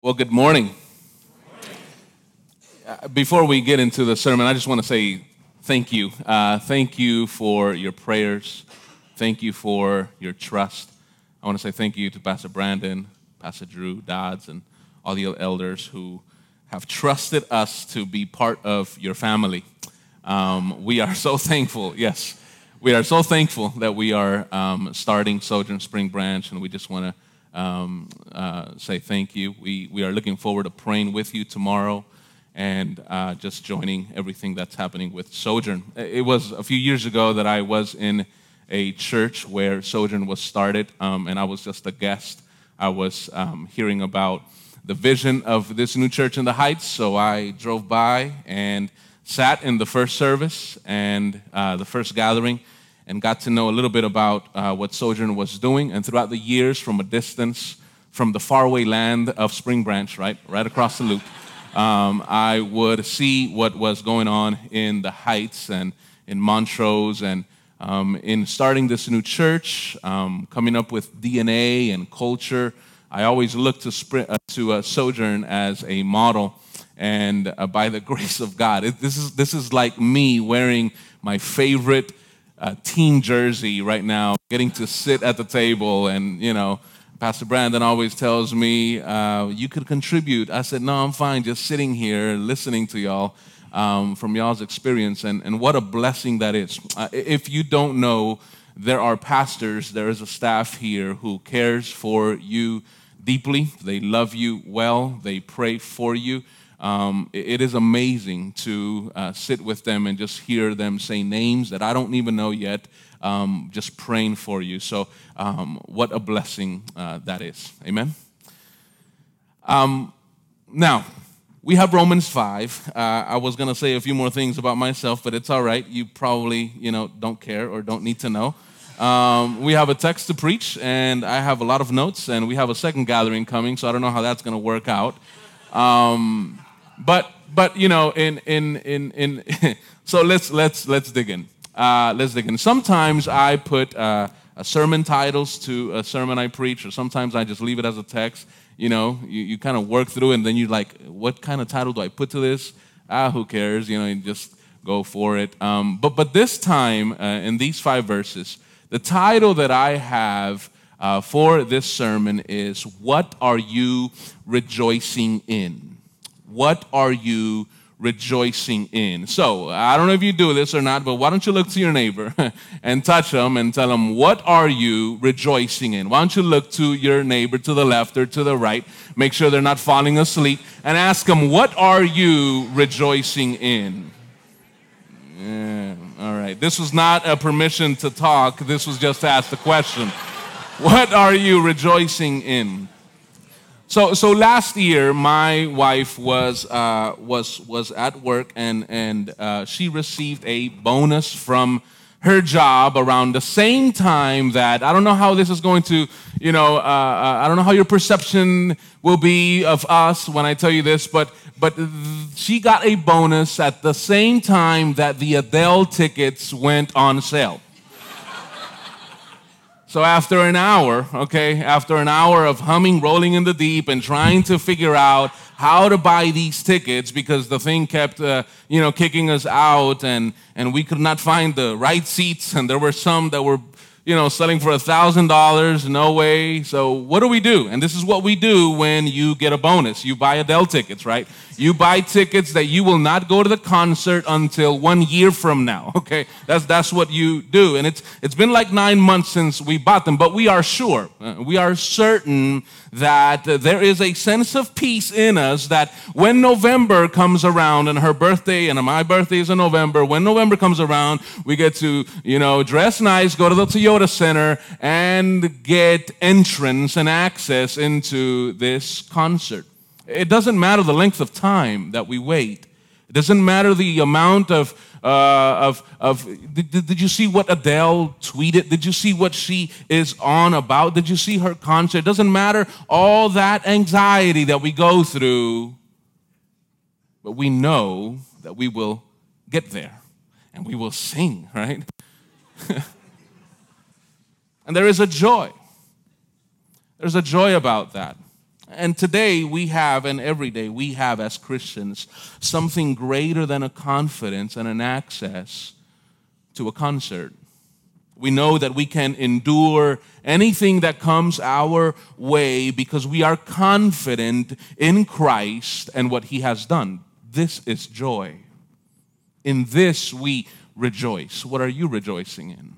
Well, good morning. Uh, Before we get into the sermon, I just want to say thank you. Uh, thank you for your prayers. Thank you for your trust. I want to say thank you to Pastor Brandon, Pastor Drew Dodds, and all the elders who have trusted us to be part of your family. Um, we are so thankful, yes, we are so thankful that we are um, starting Sojourn Spring Branch, and we just want to um, uh, say thank you. We, we are looking forward to praying with you tomorrow and uh, just joining everything that's happening with Sojourn. It was a few years ago that I was in a church where Sojourn was started, um, and I was just a guest. I was um, hearing about the vision of this new church in the Heights, so I drove by and sat in the first service and uh, the first gathering and got to know a little bit about uh, what Sojourn was doing. And throughout the years, from a distance, from the faraway land of Spring Branch, right, right across the loop, um, I would see what was going on in the Heights and in Montrose and um, in starting this new church, um, coming up with DNA and culture. I always look to, uh, to uh, Sojourn as a model and uh, by the grace of God. It, this, is, this is like me wearing my favorite uh, team jersey right now, getting to sit at the table. And, you know, Pastor Brandon always tells me, uh, you could contribute. I said, no, I'm fine just sitting here listening to y'all. Um, from y'all's experience, and, and what a blessing that is. Uh, if you don't know, there are pastors, there is a staff here who cares for you deeply. They love you well, they pray for you. Um, it is amazing to uh, sit with them and just hear them say names that I don't even know yet, um, just praying for you. So, um, what a blessing uh, that is. Amen. Um, now, we have Romans 5. Uh, I was going to say a few more things about myself, but it's all right. You probably, you know, don't care or don't need to know. Um, we have a text to preach, and I have a lot of notes, and we have a second gathering coming, so I don't know how that's going to work out. Um, but but you know, in in in in, so let's let's let's dig in. Uh, let's dig in. Sometimes I put uh, sermon titles to a sermon I preach, or sometimes I just leave it as a text. You know, you, you kind of work through, and then you're like, what kind of title do I put to this? Ah, who cares? You know, you just go for it. Um, but but this time, uh, in these five verses, the title that I have uh, for this sermon is "What Are You Rejoicing In?" What are you rejoicing in? So, I don't know if you do this or not, but why don't you look to your neighbor and touch them and tell them, What are you rejoicing in? Why don't you look to your neighbor to the left or to the right, make sure they're not falling asleep, and ask them, What are you rejoicing in? Yeah, all right. This was not a permission to talk, this was just to ask the question. What are you rejoicing in? So, so last year, my wife was, uh, was, was at work and, and uh, she received a bonus from her job around the same time that I don't know how this is going to, you know, uh, uh, I don't know how your perception will be of us when I tell you this, but, but she got a bonus at the same time that the Adele tickets went on sale. So after an hour, okay, after an hour of humming, rolling in the deep, and trying to figure out how to buy these tickets because the thing kept, uh, you know, kicking us out, and and we could not find the right seats, and there were some that were, you know, selling for a thousand dollars, no way. So what do we do? And this is what we do when you get a bonus: you buy Adele tickets, right? You buy tickets that you will not go to the concert until one year from now. Okay, that's that's what you do, and it's it's been like nine months since we bought them, but we are sure, uh, we are certain that there is a sense of peace in us that when November comes around, and her birthday and my birthday is in November, when November comes around, we get to you know dress nice, go to the Toyota Center, and get entrance and access into this concert. It doesn't matter the length of time that we wait. It doesn't matter the amount of, uh, of, of did, did you see what Adele tweeted? Did you see what she is on about? Did you see her concert? It doesn't matter all that anxiety that we go through, but we know that we will get there and we will sing, right? and there is a joy. There's a joy about that. And today we have, and every day we have as Christians, something greater than a confidence and an access to a concert. We know that we can endure anything that comes our way because we are confident in Christ and what he has done. This is joy. In this we rejoice. What are you rejoicing in?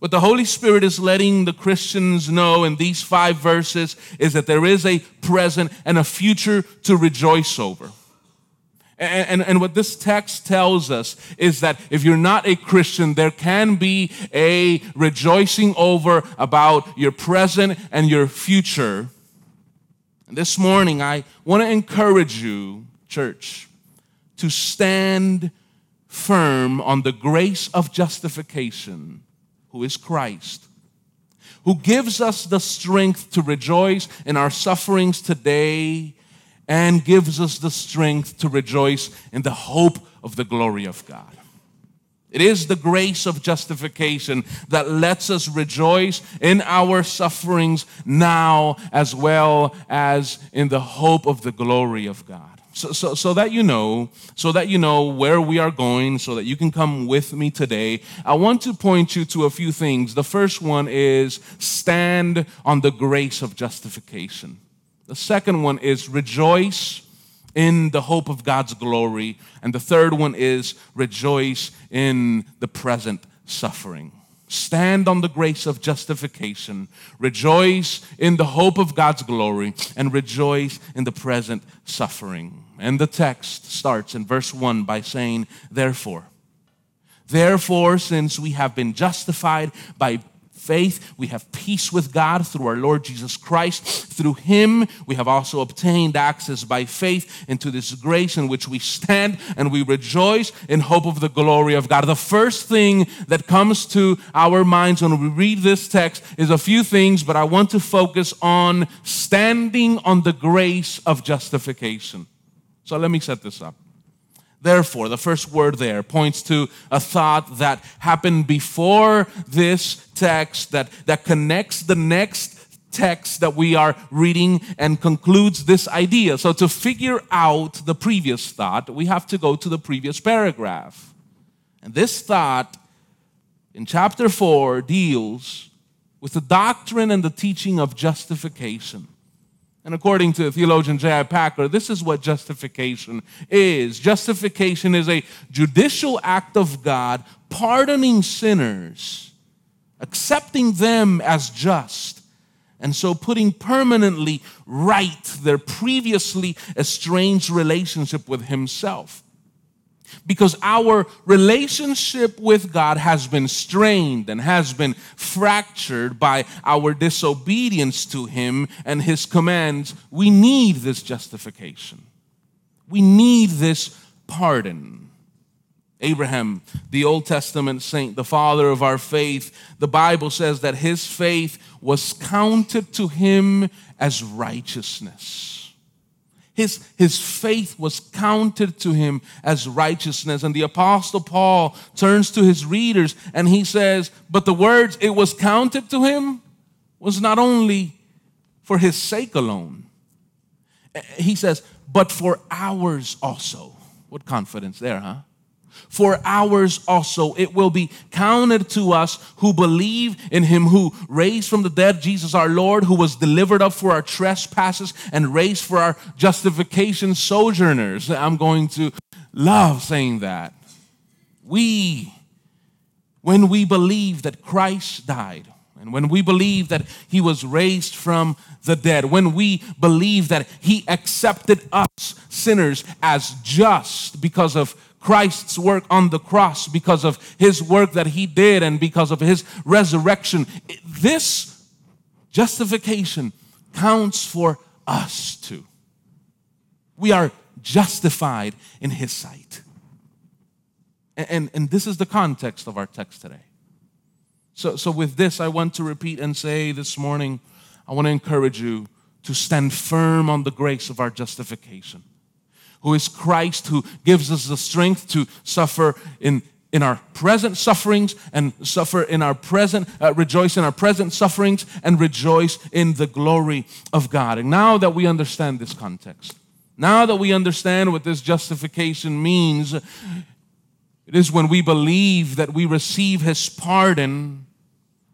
What the Holy Spirit is letting the Christians know in these five verses is that there is a present and a future to rejoice over. And, and, and, what this text tells us is that if you're not a Christian, there can be a rejoicing over about your present and your future. This morning, I want to encourage you, church, to stand firm on the grace of justification, who is Christ, who gives us the strength to rejoice in our sufferings today and gives us the strength to rejoice in the hope of the glory of God. It is the grace of justification that lets us rejoice in our sufferings now as well as in the hope of the glory of God. So, so, so that you know, so that you know where we are going, so that you can come with me today, I want to point you to a few things. The first one is stand on the grace of justification. The second one is rejoice in the hope of God's glory. And the third one is rejoice in the present suffering. Stand on the grace of justification, rejoice in the hope of God's glory, and rejoice in the present suffering. And the text starts in verse 1 by saying, Therefore, Therefore, since we have been justified by faith, we have peace with God through our Lord Jesus Christ. Through him, we have also obtained access by faith into this grace in which we stand and we rejoice in hope of the glory of God. The first thing that comes to our minds when we read this text is a few things, but I want to focus on standing on the grace of justification. So let me set this up. Therefore, the first word there points to a thought that happened before this text that, that connects the next text that we are reading and concludes this idea. So, to figure out the previous thought, we have to go to the previous paragraph. And this thought in chapter 4 deals with the doctrine and the teaching of justification. And according to theologian J.I. Packer, this is what justification is. Justification is a judicial act of God pardoning sinners, accepting them as just, and so putting permanently right their previously estranged relationship with Himself because our relationship with God has been strained and has been fractured by our disobedience to Him and His commands. We need this justification. We need this pardon. Abraham, the Old Testament saint, the father of our faith, the Bible says that his faith was counted to him as righteousness. His, his faith was counted to him as righteousness. And the Apostle Paul turns to his readers and he says, But the words it was counted to him was not only for his sake alone. He says, But for ours also. What confidence there, huh? For ours also. It will be counted to us who believe in him who raised from the dead Jesus our Lord, who was delivered up for our trespasses and raised for our justification sojourners. I'm going to love saying that. We, when we believe that Christ died, and when we believe that he was raised from the dead, when we believe that he accepted us sinners as just because of Christ's work on the cross, because of his work that he did, and because of his resurrection. This justification counts for us too. We are justified in his sight. And, and, and, this is the context of our text today. So, so, with this, I want to repeat and say this morning, I want to encourage you to stand firm on the grace of our justification who is Christ, who gives us the strength to suffer in in our present sufferings and suffer in our present, uh, rejoice in our present sufferings and rejoice in the glory of God. And now that we understand this context, now that we understand what this justification means, it is when we believe that we receive His pardon,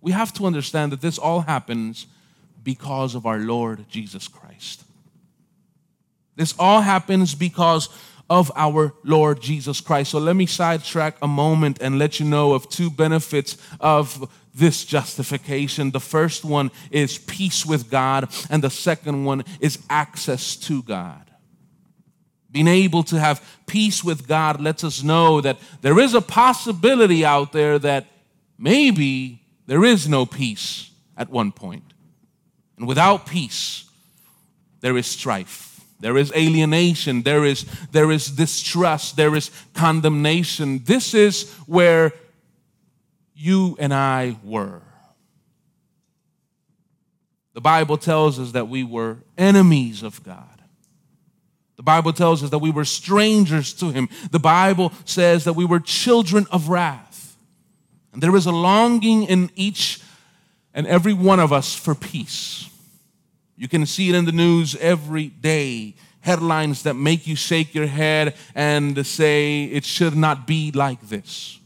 we have to understand that this all happens because of our Lord Jesus Christ. This all happens because of our Lord Jesus Christ. So let me sidetrack a moment and let you know of two benefits of this justification. The first one is peace with God, and the second one is access to God. Being able to have peace with God lets us know that there is a possibility out there that maybe there is no peace at one point. And without peace, there is strife. There is alienation, there is, there is distrust, there is condemnation. This is where you and I were. The Bible tells us that we were enemies of God. The Bible tells us that we were strangers to Him. The Bible says that we were children of wrath. And there is a longing in each and every one of us for peace. You can see it in the news every day. Headlines that make you shake your head and say it should not be like this.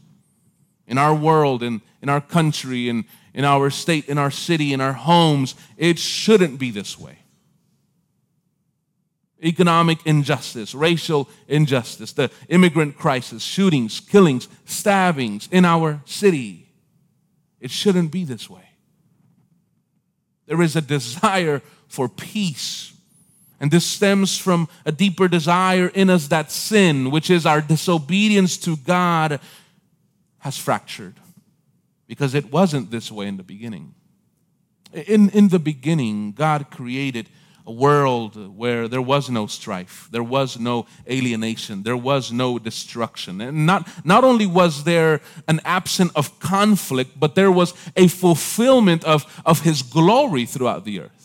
In our world, in, in our country, in, in our state, in our city, in our homes, it shouldn't be this way. Economic injustice, racial injustice, the immigrant crisis, shootings, killings, stabbings in our city. It shouldn't be this way. There is a desire for peace. And this stems from a deeper desire in us that sin, which is our disobedience to God, has fractured. Because it wasn't this way in the beginning. In, in the beginning, God created a world where there was no strife, there was no alienation, there was no destruction. And not, not only was there an absence of conflict, but there was a fulfillment of, of His glory throughout the earth.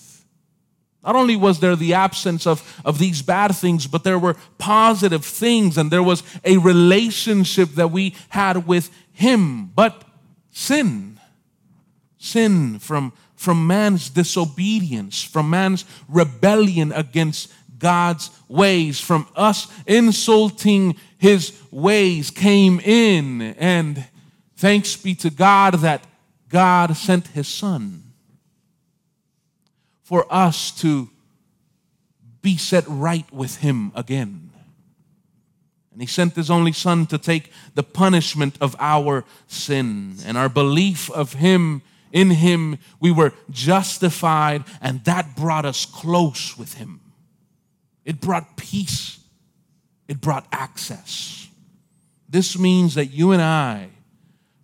Not only was there the absence of, of these bad things, but there were positive things, and there was a relationship that we had with Him. But sin, sin from, from man's disobedience, from man's rebellion against God's ways, from us insulting His ways, came in. And thanks be to God that God sent His Son for us to be set right with Him again. And He sent His only Son to take the punishment of our sin and our belief of Him. In Him, we were justified, and that brought us close with Him. It brought peace, it brought access. This means that you and I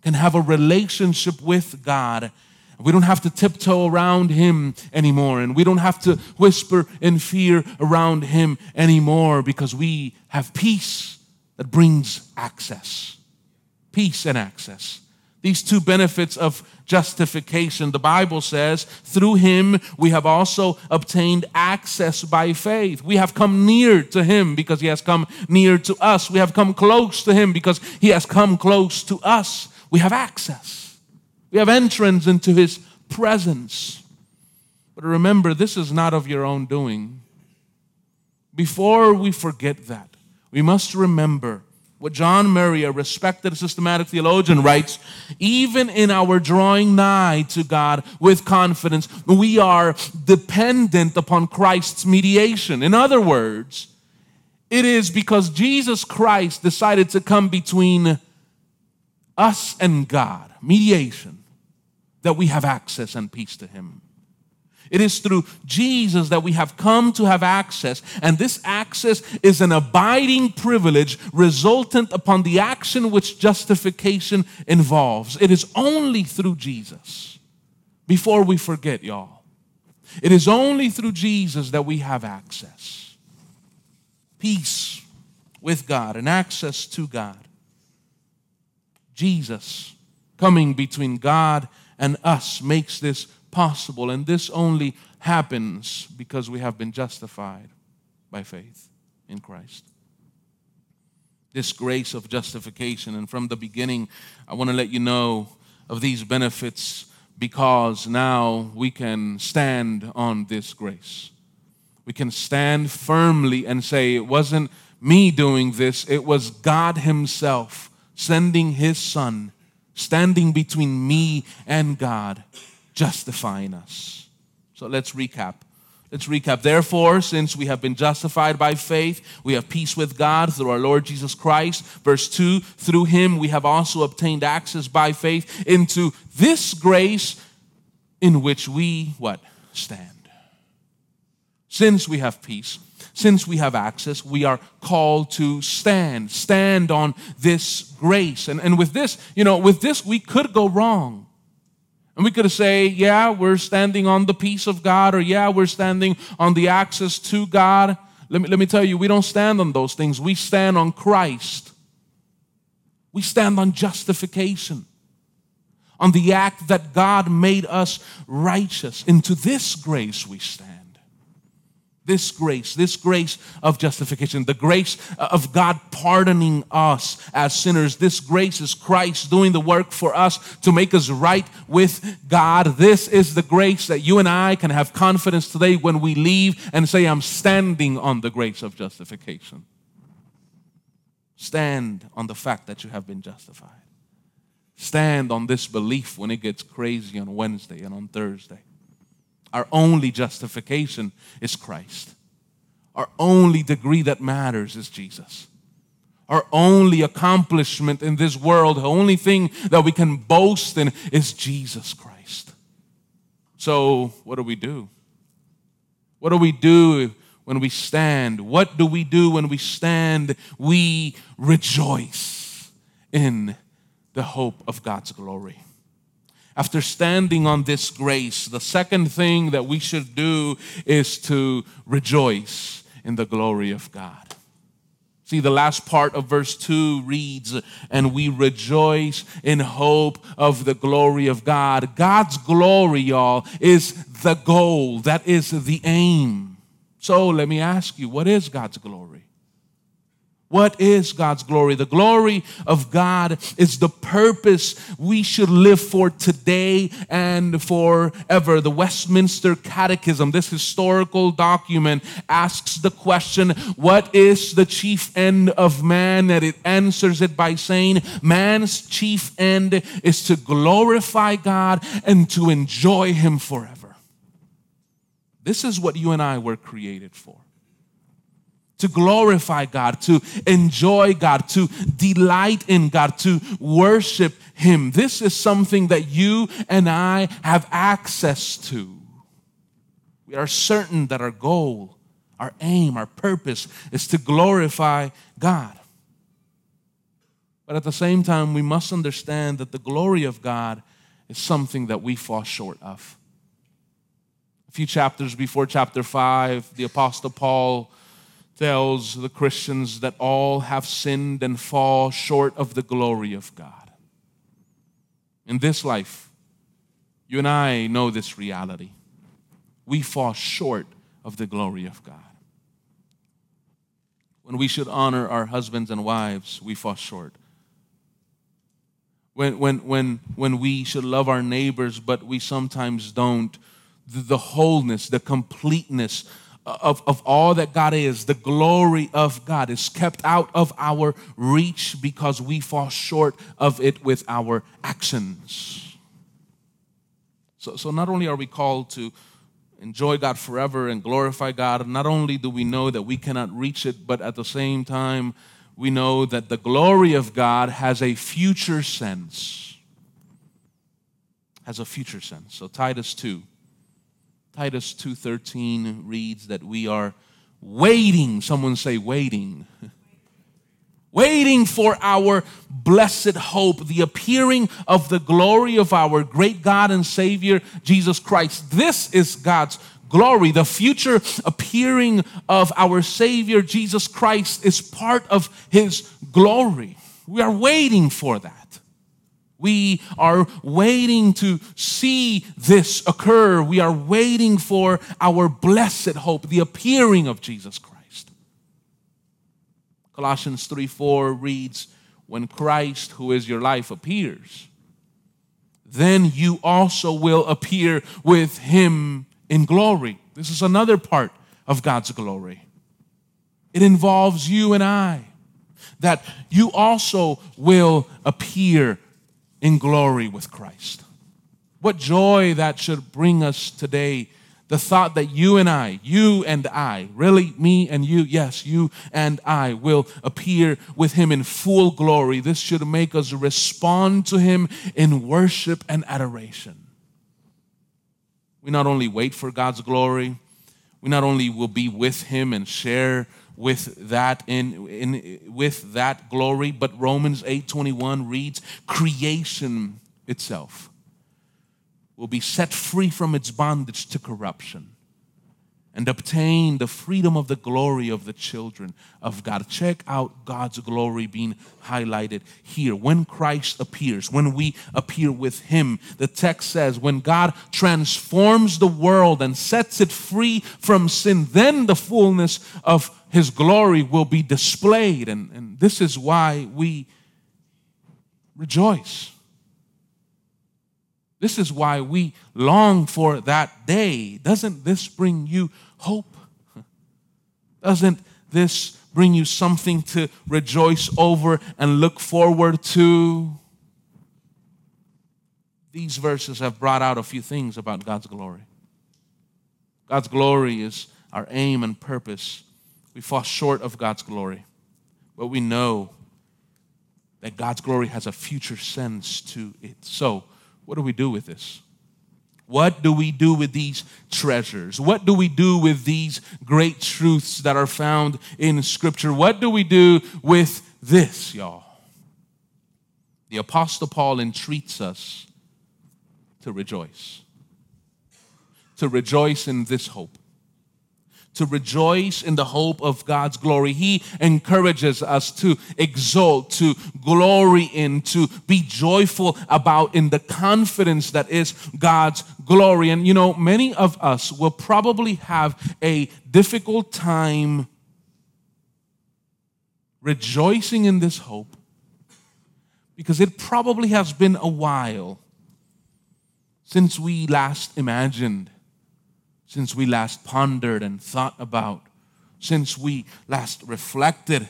can have a relationship with God we don't have to tiptoe around him anymore, and we don't have to whisper in fear around him anymore because we have peace that brings access. Peace and access. These two benefits of justification, the Bible says, through him we have also obtained access by faith. We have come near to him because he has come near to us. We have come close to him because he has come close to us. We have access. We have entrance into his presence. But remember, this is not of your own doing. Before we forget that, we must remember what John Murray, a respected systematic theologian, writes even in our drawing nigh to God with confidence, we are dependent upon Christ's mediation. In other words, it is because Jesus Christ decided to come between us and God, mediation, that we have access and peace to Him. It is through Jesus that we have come to have access, and this access is an abiding privilege resultant upon the action which justification involves. It is only through Jesus. Before we forget, y'all, it is only through Jesus that we have access. Peace with God and access to God. Jesus coming between God and us makes this possible. And this only happens because we have been justified by faith in Christ. this grace of justification. And from the beginning, I want to let you know of these benefits because now we can stand on this grace. We can stand firmly and say, It wasn't me doing this, it was God Himself sending His Son, standing between me and God, justifying us. So let's recap. Let's recap. Therefore, since we have been justified by faith, we have peace with God through our Lord Jesus Christ. Verse 2 Through him we have also obtained access by faith into this grace in which we what? Stand. Since we have peace, since we have access, we are called to stand, stand on this grace. And, and with this, you know, with this, we could go wrong. And we could say, yeah, we're standing on the peace of God, or yeah, we're standing on the access to God. Let me, let me tell you, we don't stand on those things. We stand on Christ. We stand on justification, on the act that God made us righteous. Into this grace we stand. This grace, this grace of justification, the grace uh, of God pardoning us as sinners. This grace is Christ doing the work for us to make us right with God. This is the grace that you and I can have confidence today when we leave and say, I'm standing on the grace of justification. Stand on the fact that you have been justified. Stand on this belief when it gets crazy on Wednesday and on Thursday. Our only justification is Christ. Our only degree that matters is Jesus. Our only accomplishment in this world, the only thing that we can boast in is Jesus Christ. So, what do we do? What do we do when we stand? What do we do when we stand? We rejoice in the hope of God's glory after standing on this grace, the second thing that we should do is to rejoice in the glory of God. See, the last part of verse 2 reads, And we rejoice in hope of the glory of God. God's glory, y'all, is the goal, that is the aim. So let me ask you, what is God's glory? What is God's glory? The glory of God is the purpose we should live for today and forever. The Westminster Catechism, this historical document, asks the question What is the chief end of man? And it answers it by saying, Man's chief end is to glorify God and to enjoy Him forever. This is what you and I were created for to glorify God, to enjoy God, to delight in God, to worship Him. This is something that you and I have access to. We are certain that our goal, our aim, our purpose is to glorify God. But at the same time, we must understand that the glory of God is something that we fall short of. A few chapters before chapter 5, the Apostle Paul tells the Christians that all have sinned and fall short of the glory of God. In this life, you and I know this reality. We fall short of the glory of God. When we should honor our husbands and wives, we fall short. When, when, when, when we should love our neighbors, but we sometimes don't, the, wholeness, the completeness of, of all that God is, the glory of God is kept out of our reach because we fall short of it with our actions. So, so not only are we called to enjoy God forever and glorify God, not only do we know that we cannot reach it, but at the same time, we know that the glory of God has a future sense. Has a future sense. So Titus 2 Titus 2:13 reads that we are waiting, someone say waiting. waiting for our blessed hope, the appearing of the glory of our great God and Savior Jesus Christ. This is God's glory. The future appearing of our Savior Jesus Christ is part of his glory. We are waiting for that. We are waiting to see this occur. We are waiting for our blessed hope, the appearing of Jesus Christ. Colossians 3 4 reads, When Christ, who is your life, appears, then you also will appear with him in glory. This is another part of God's glory. It involves you and I, that you also will appear in glory with Christ. What joy that should bring us today the thought that you and I, you and I, really me and you, yes, you and I will appear with him in full glory. This should make us respond to him in worship and adoration. We not only wait for God's glory, we not only will be with him and share with that in, in with that glory, but Romans 8:21 reads creation itself will be set free from its bondage to corruption and obtain the freedom of the glory of the children of God. Check out God's glory being highlighted here. When Christ appears, when we appear with Him, the text says, when God transforms the world and sets it free from sin, then the fullness of His glory will be displayed. And, and this is why we rejoice. This is why we long for that day. Doesn't this bring you hope? Doesn't this bring you something to rejoice over and look forward to? These verses have brought out a few things about God's glory. God's glory is our aim and purpose. We fall short of God's glory, but we know that God's glory has a future sense to it. So, what do we do with this? What do we do with these treasures? What do we do with these great truths that are found in Scripture? What do we do with this, y'all? The Apostle Paul entreats us to rejoice, to rejoice in this hope to rejoice in the hope of God's glory. He encourages us to exult, to glory in, to be joyful about in the confidence that is God's glory. And you know, many of us will probably have a difficult time rejoicing in this hope because it probably has been a while since we last imagined since we last pondered and thought about, since we last reflected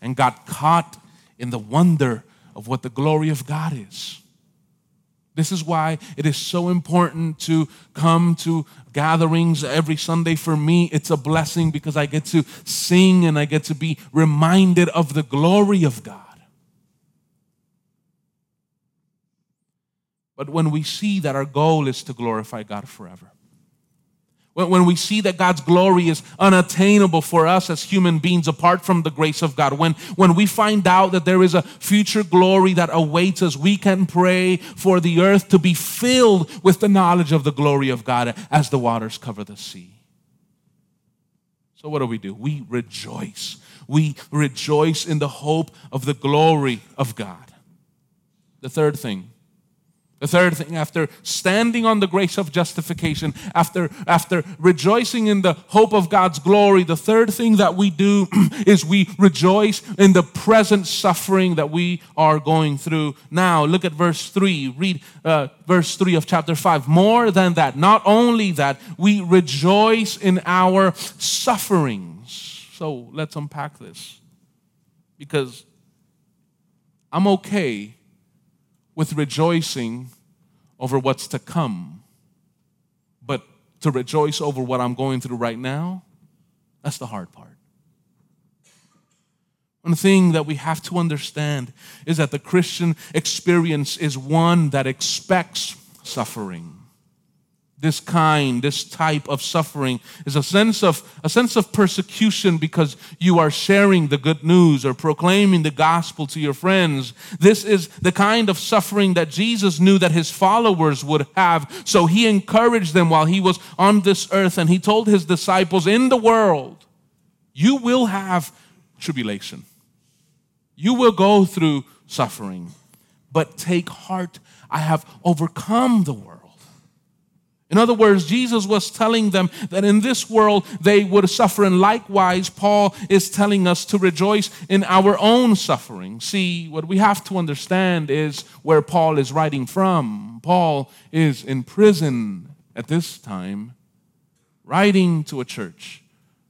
and got caught in the wonder of what the glory of God is. This is why it is so important to come to gatherings every Sunday. For me, it's a blessing because I get to sing and I get to be reminded of the glory of God. But when we see that our goal is to glorify God forever, when we see that God's glory is unattainable for us as human beings apart from the grace of God, when, when we find out that there is a future glory that awaits us, we can pray for the earth to be filled with the knowledge of the glory of God as the waters cover the sea. So, what do we do? We rejoice. We rejoice in the hope of the glory of God. The third thing the third thing, after standing on the grace of justification, after, after rejoicing in the hope of God's glory, the third thing that we do is we rejoice in the present suffering that we are going through now. Look at verse 3. Read uh, verse 3 of chapter 5. More than that, not only that, we rejoice in our sufferings. So let's unpack this. Because I'm okay with rejoicing over what's to come. But to rejoice over what I'm going through right now, that's the hard part. One thing that we have to understand is that the Christian experience is one that expects suffering this kind, this type of suffering is a sense of a sense of persecution because you are sharing the good news or proclaiming the gospel to your friends. This is the kind of suffering that Jesus knew that his followers would have. So he encouraged them while he was on this earth and he told his disciples in the world, you will have tribulation. You will go through suffering, but take heart, I have overcome the world. In other words, Jesus was telling them that in this world they would suffer, and likewise, Paul is telling us to rejoice in our own suffering. See, what we have to understand is where Paul is writing from. Paul is in prison at this time, writing to a church,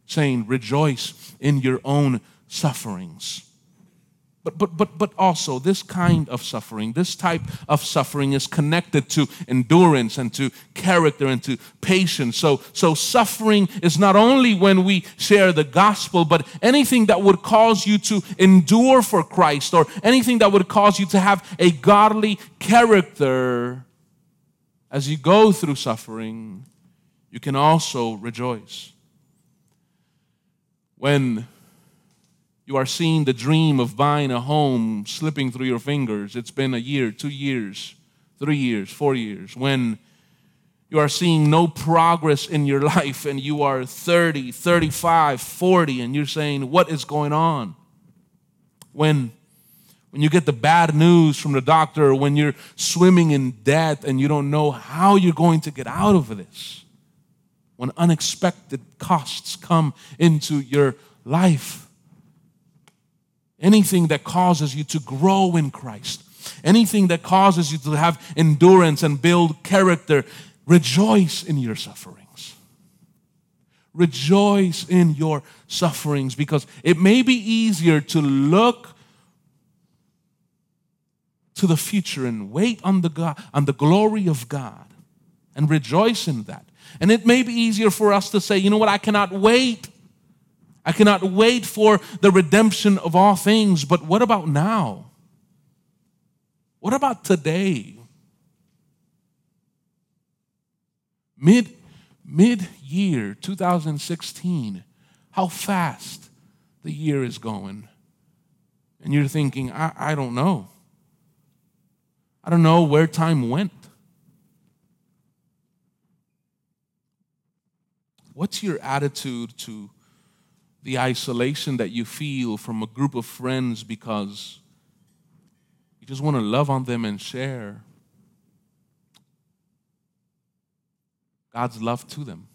saying, Rejoice in your own sufferings. But, but, but, but also, this kind of suffering, this type of suffering is connected to endurance and to character and to patience. So, so suffering is not only when we share the gospel, but anything that would cause you to endure for Christ or anything that would cause you to have a godly character as you go through suffering, you can also rejoice. When you are seeing the dream of buying a home slipping through your fingers. It's been a year, two years, three years, four years. When you are seeing no progress in your life and you are 30, 35, 40, and you're saying, What is going on? When when you get the bad news from the doctor, when you're swimming in debt and you don't know how you're going to get out of this, when unexpected costs come into your life, anything that causes you to grow in Christ, anything that causes you to have endurance and build character, rejoice in your sufferings. Rejoice in your sufferings because it may be easier to look to the future and wait on the, God, on the glory of God and rejoice in that. And it may be easier for us to say, you know what, I cannot wait I cannot wait for the redemption of all things. But what about now? What about today? Mid mid year 2016, how fast the year is going. And you're thinking, I, I don't know. I don't know where time went. What's your attitude to the isolation that you feel from a group of friends because you just want to love on them and share God's love to them?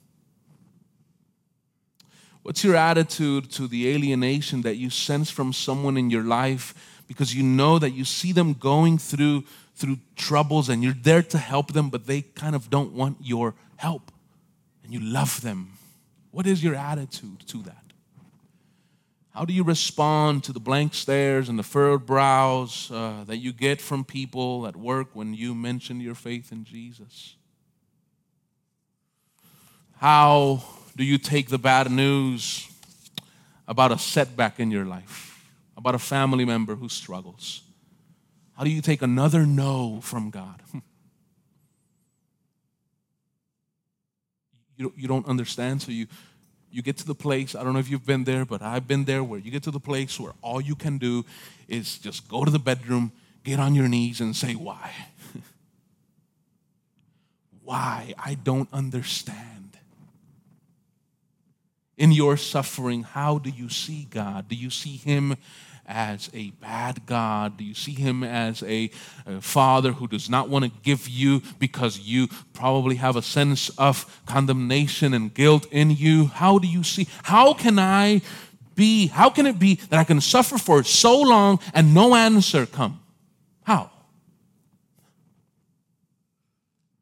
What's your attitude to the alienation that you sense from someone in your life because you know that you see them going through through troubles and you're there to help them but they kind of don't want your help and you love them? What is your attitude to that? How do you respond to the blank stares and the furrowed brows uh, that you get from people at work when you mention your faith in Jesus? How do you take the bad news about a setback in your life, about a family member who struggles? How do you take another no from God? you, don't, you don't understand, so you you get to the place, I don't know if you've been there, but I've been there where you get to the place where all you can do is just go to the bedroom, get on your knees, and say, Why? Why? I don't understand. In your suffering, how do you see God? Do you see Him as a bad God? Do you see him as a, a, father who does not want to give you because you probably have a sense of condemnation and guilt in you? How do you see? How can I be? How can it be that I can suffer for so long and no answer come? How?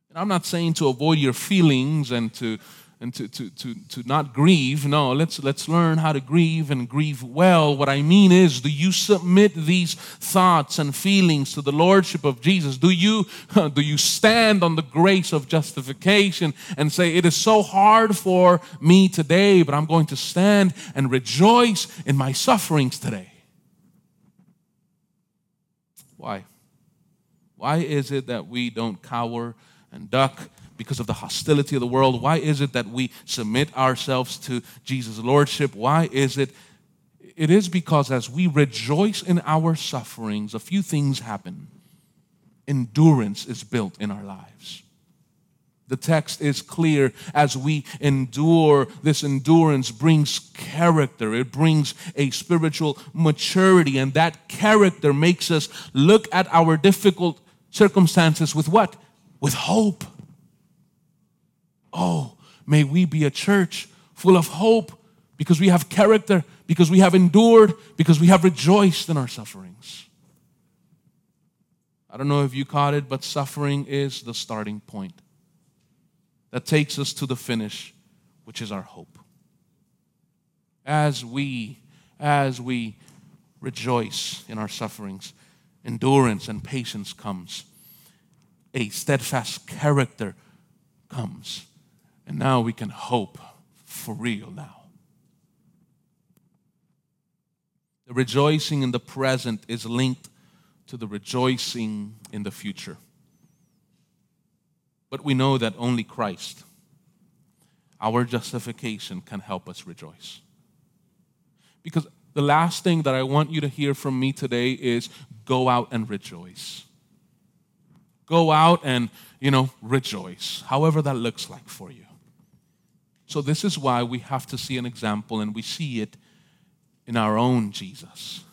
And I'm not saying to avoid your feelings and to and to, to, to, to not grieve. No, let's, let's learn how to grieve and grieve well. What I mean is, do you submit these thoughts and feelings to the Lordship of Jesus? Do you, do you stand on the grace of justification and say, It is so hard for me today, but I'm going to stand and rejoice in my sufferings today? Why? Why is it that we don't cower and duck because of the hostility of the world? Why is it that we submit ourselves to Jesus' Lordship? Why is it? It is because as we rejoice in our sufferings, a few things happen. Endurance is built in our lives. The text is clear as we endure, this endurance brings character. It brings a spiritual maturity, and that character makes us look at our difficult circumstances with what? With hope Oh, may we be a church full of hope because we have character, because we have endured, because we have rejoiced in our sufferings. I don't know if you caught it, but suffering is the starting point that takes us to the finish, which is our hope. As we, as we rejoice in our sufferings, endurance and patience comes. A steadfast character comes. And now we can hope for real now. The rejoicing in the present is linked to the rejoicing in the future. But we know that only Christ, our justification, can help us rejoice. Because the last thing that I want you to hear from me today is go out and rejoice. Go out and, you know, rejoice, however that looks like for you. So, this is why we have to see an example, and we see it in our own Jesus.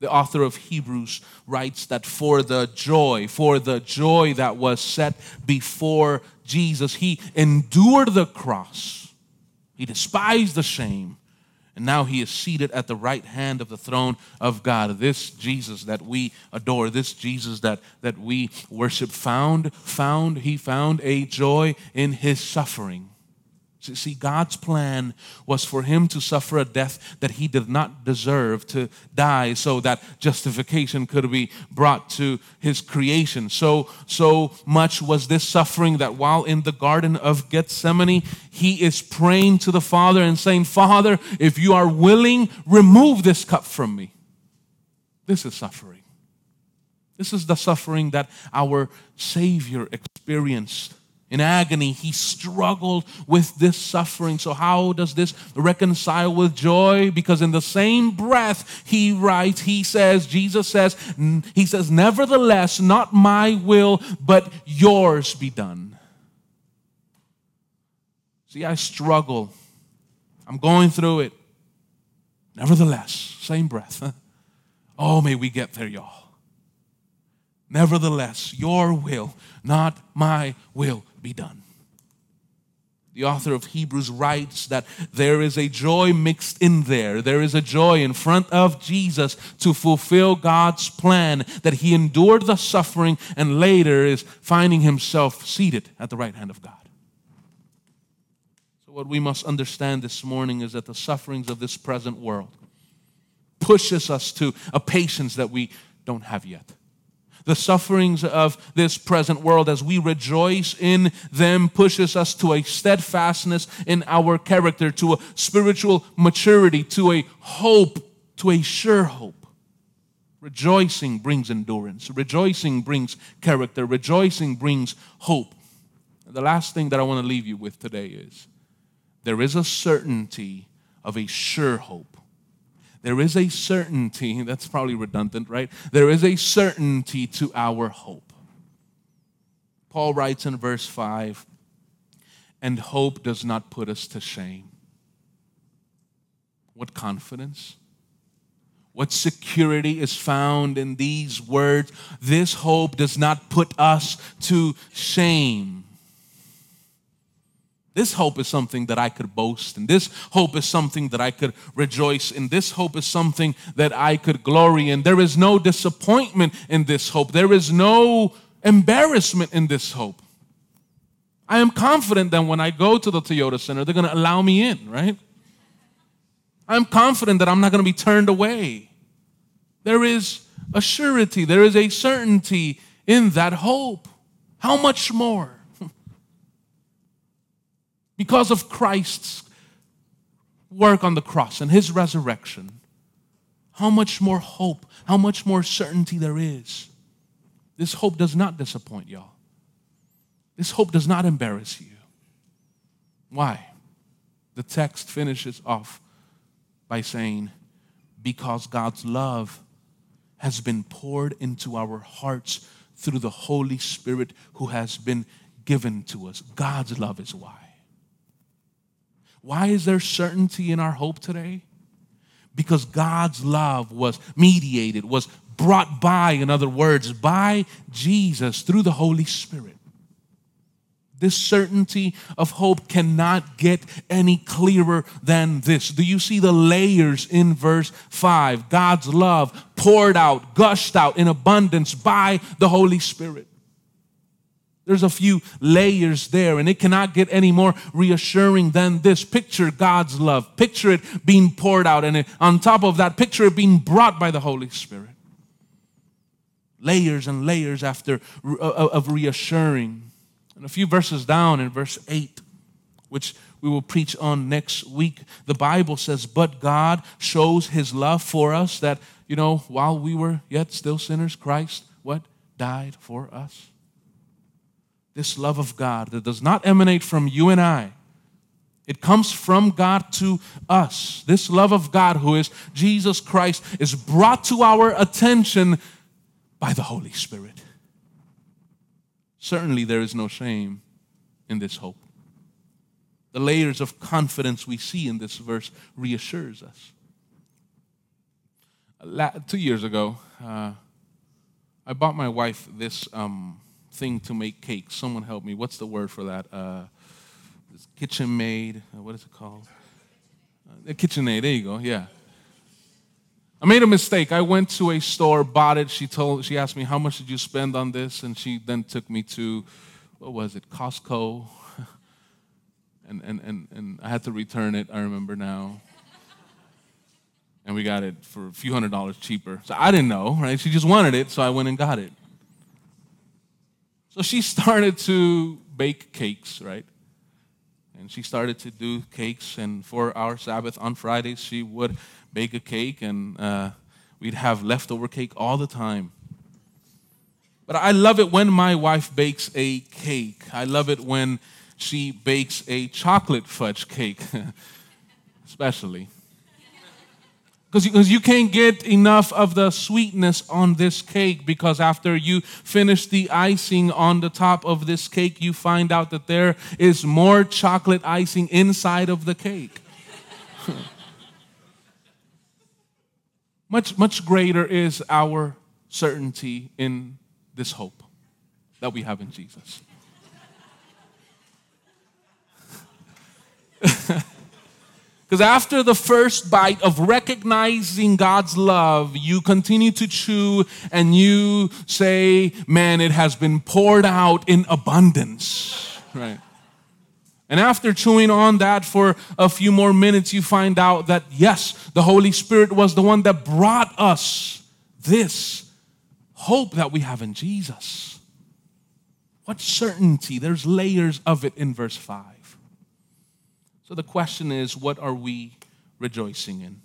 The author of Hebrews writes that for the joy, for the joy that was set before Jesus, he endured the cross. He despised the shame. And now he is seated at the right hand of the throne of God. This Jesus that we adore, this Jesus that, that we worship, found, found, he found a joy in his suffering. See, God's plan was for him to suffer a death that he did not deserve to die so that justification could be brought to his creation. So, so much was this suffering that while in the Garden of Gethsemane, he is praying to the Father and saying, Father, if you are willing, remove this cup from me. This is suffering. This is the suffering that our Savior experienced in agony, he struggled with this suffering. So, how does this reconcile with joy? Because in the same breath, he writes, he says, Jesus says, he says, Nevertheless, not my will, but yours be done. See, I struggle. I'm going through it. Nevertheless, same breath. Oh, may we get there, y'all. Nevertheless, your will, not my will, be done. The author of Hebrews writes that there is a joy mixed in there. There is a joy in front of Jesus to fulfill God's plan, that he endured the suffering and later is finding himself seated at the right hand of God. So, what we must understand this morning is that the sufferings of this present world pushes us to a patience that we don't have yet the sufferings of this present world as we rejoice in them pushes us to a steadfastness in our character, to a spiritual maturity, to a hope, to a sure hope. Rejoicing brings endurance. Rejoicing brings character. Rejoicing brings hope. The last thing that I want to leave you with today is there is a certainty of a sure hope there is a certainty, that's probably redundant, right? There is a certainty to our hope. Paul writes in verse 5 and hope does not put us to shame. What confidence? What security is found in these words? This hope does not put us to shame. This hope is something that I could boast in. This hope is something that I could rejoice in. This hope is something that I could glory in. There is no disappointment in this hope. There is no embarrassment in this hope. I am confident that when I go to the Toyota Center, they're going to allow me in, right? I'm confident that I'm not going to be turned away. There is a surety, there is a certainty in that hope. How much more? Because of Christ's work on the cross and his resurrection, how much more hope, how much more certainty there is. This hope does not disappoint y'all. This hope does not embarrass you. Why? The text finishes off by saying, Because God's love has been poured into our hearts through the Holy Spirit who has been given to us. God's love is why. Why is there certainty in our hope today? Because God's love was mediated, was brought by, in other words, by Jesus through the Holy Spirit. This certainty of hope cannot get any clearer than this. Do you see the layers in verse 5? God's love poured out, gushed out in abundance by the Holy Spirit. There's a few layers there, and it cannot get any more reassuring than this. Picture God's love. Picture it being poured out, and on top of that, picture it being brought by the Holy Spirit. Layers and layers after uh, uh, of reassuring. And a few verses down in verse 8, which we will preach on next week, the Bible says, But God shows his love for us that, you know, while we were yet still sinners, Christ, what? Died for us this love of God that does not emanate from you and I. It comes from God to us. This love of God, who is Jesus Christ, is brought to our attention by the Holy Spirit. Certainly, there is no shame in this hope. The layers of confidence we see in this verse reassures us. Two years ago, uh, I bought my wife this um, thing to make cakes. Someone help me. What's the word for that? Uh, kitchen maid. Uh, what is it called? Uh, KitchenAid. There you go. Yeah. I made a mistake. I went to a store, bought it. She told, she asked me, "How much did you spend on this?" And she then took me to, what was it, Costco, and and and and I had to return it. I remember now. And we got it for a few hundred dollars cheaper. So I didn't know, right? She just wanted it, so I went and got it. So she started to bake cakes, right? And she started to do cakes, and for our Sabbath on Fridays, she would bake a cake, and uh, we'd have leftover cake all the time. But I love it when my wife bakes a cake. I love it when she bakes a chocolate fudge cake, especially because you can't get enough of the sweetness on this cake because after you finish the icing on the top of this cake you find out that there is more chocolate icing inside of the cake. Much much greater is our certainty in this hope that we have in jesus Because after the first bite of recognizing God's love, you continue to chew and you say, Man, it has been poured out in abundance. Right. And after chewing on that for a few more minutes, you find out that yes, the Holy Spirit was the one that brought us this hope that we have in Jesus. What certainty? There's layers of it in verse 5. So the question is what are we rejoicing in?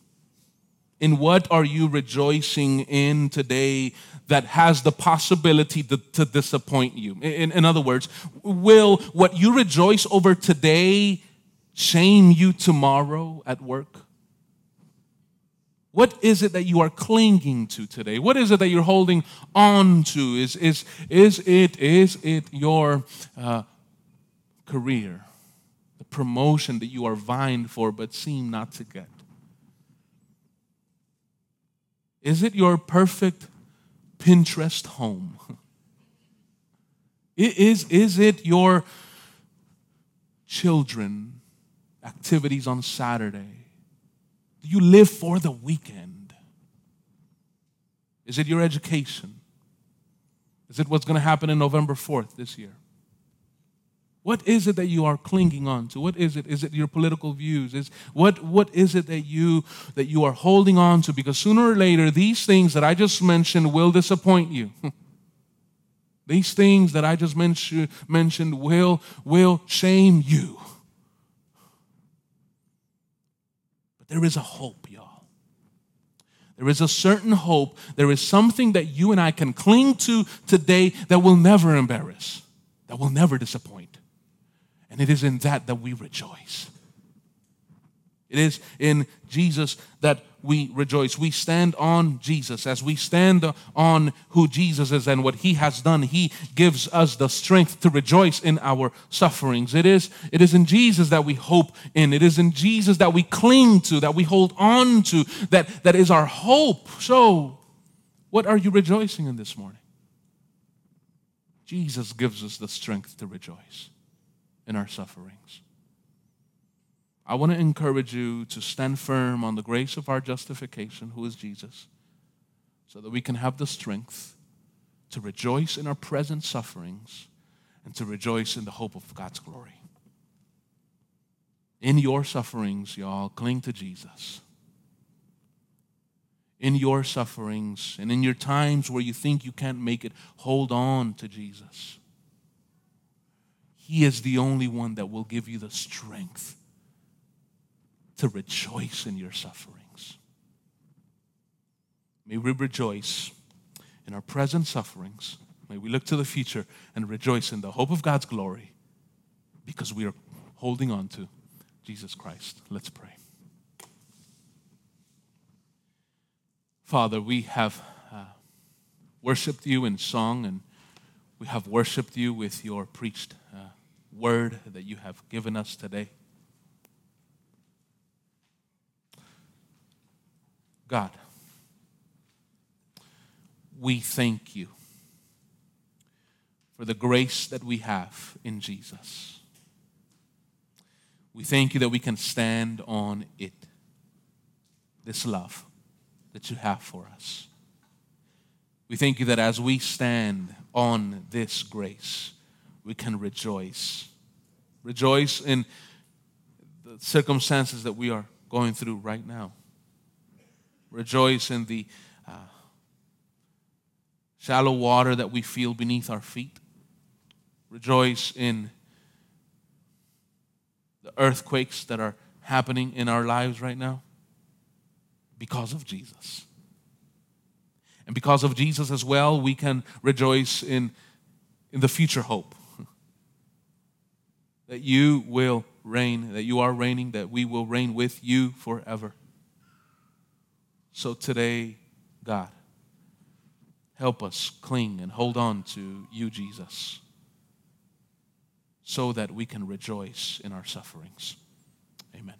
In what are you rejoicing in today that has the possibility to, to disappoint you? In, in other words, will what you rejoice over today shame you tomorrow at work? What is it that you are clinging to today? What is it that you're holding on to? Is, is, is, it, is it your uh, career? Promotion that you are vying for but seem not to get? Is it your perfect Pinterest home? Is, is it your children activities on Saturday? Do you live for the weekend? Is it your education? Is it what's going to happen in November 4th this year? What is it that you are clinging on to? What is it? Is it your political views? Is what what is it that you that you are holding on to? Because sooner or later, these things that I just mentioned will disappoint you. these things that I just mentioned mentioned will will shame you. But there is a hope, y'all. There is a certain hope. There is something that you and I can cling to today that will never embarrass, that will never disappoint. And it is in that that we rejoice. It is in Jesus that we rejoice. We stand on Jesus. As we stand on who Jesus is and what he has done, he gives us the strength to rejoice in our sufferings. It is, it is in Jesus that we hope in. It is in Jesus that we cling to, that we hold on to, that, that is our hope. So, what are you rejoicing in this morning? Jesus gives us the strength to rejoice. In our sufferings. I want to encourage you to stand firm on the grace of our justification, who is Jesus, so that we can have the strength to rejoice in our present sufferings and to rejoice in the hope of God's glory. In your sufferings, y'all, cling to Jesus. In your sufferings and in your times where you think you can't make it, hold on to Jesus. He is the only one that will give you the strength to rejoice in your sufferings. May we rejoice in our present sufferings. May we look to the future and rejoice in the hope of God's glory because we are holding on to Jesus Christ. Let's pray. Father, we have uh, worshiped you in song and we have worshiped you with your preached word that you have given us today. God, we thank you for the grace that we have in Jesus. We thank you that we can stand on it, this love that you have for us. We thank you that as we stand on this grace, we can rejoice. Rejoice in the circumstances that we are going through right now. Rejoice in the uh, shallow water that we feel beneath our feet. Rejoice in the earthquakes that are happening in our lives right now? Because of Jesus. And because of Jesus as well, we can rejoice in, in the future hope that you will reign, that you are reigning, that we will reign with you forever. So today, God, help us cling and hold on to you, Jesus so that we can rejoice in our sufferings. Amen.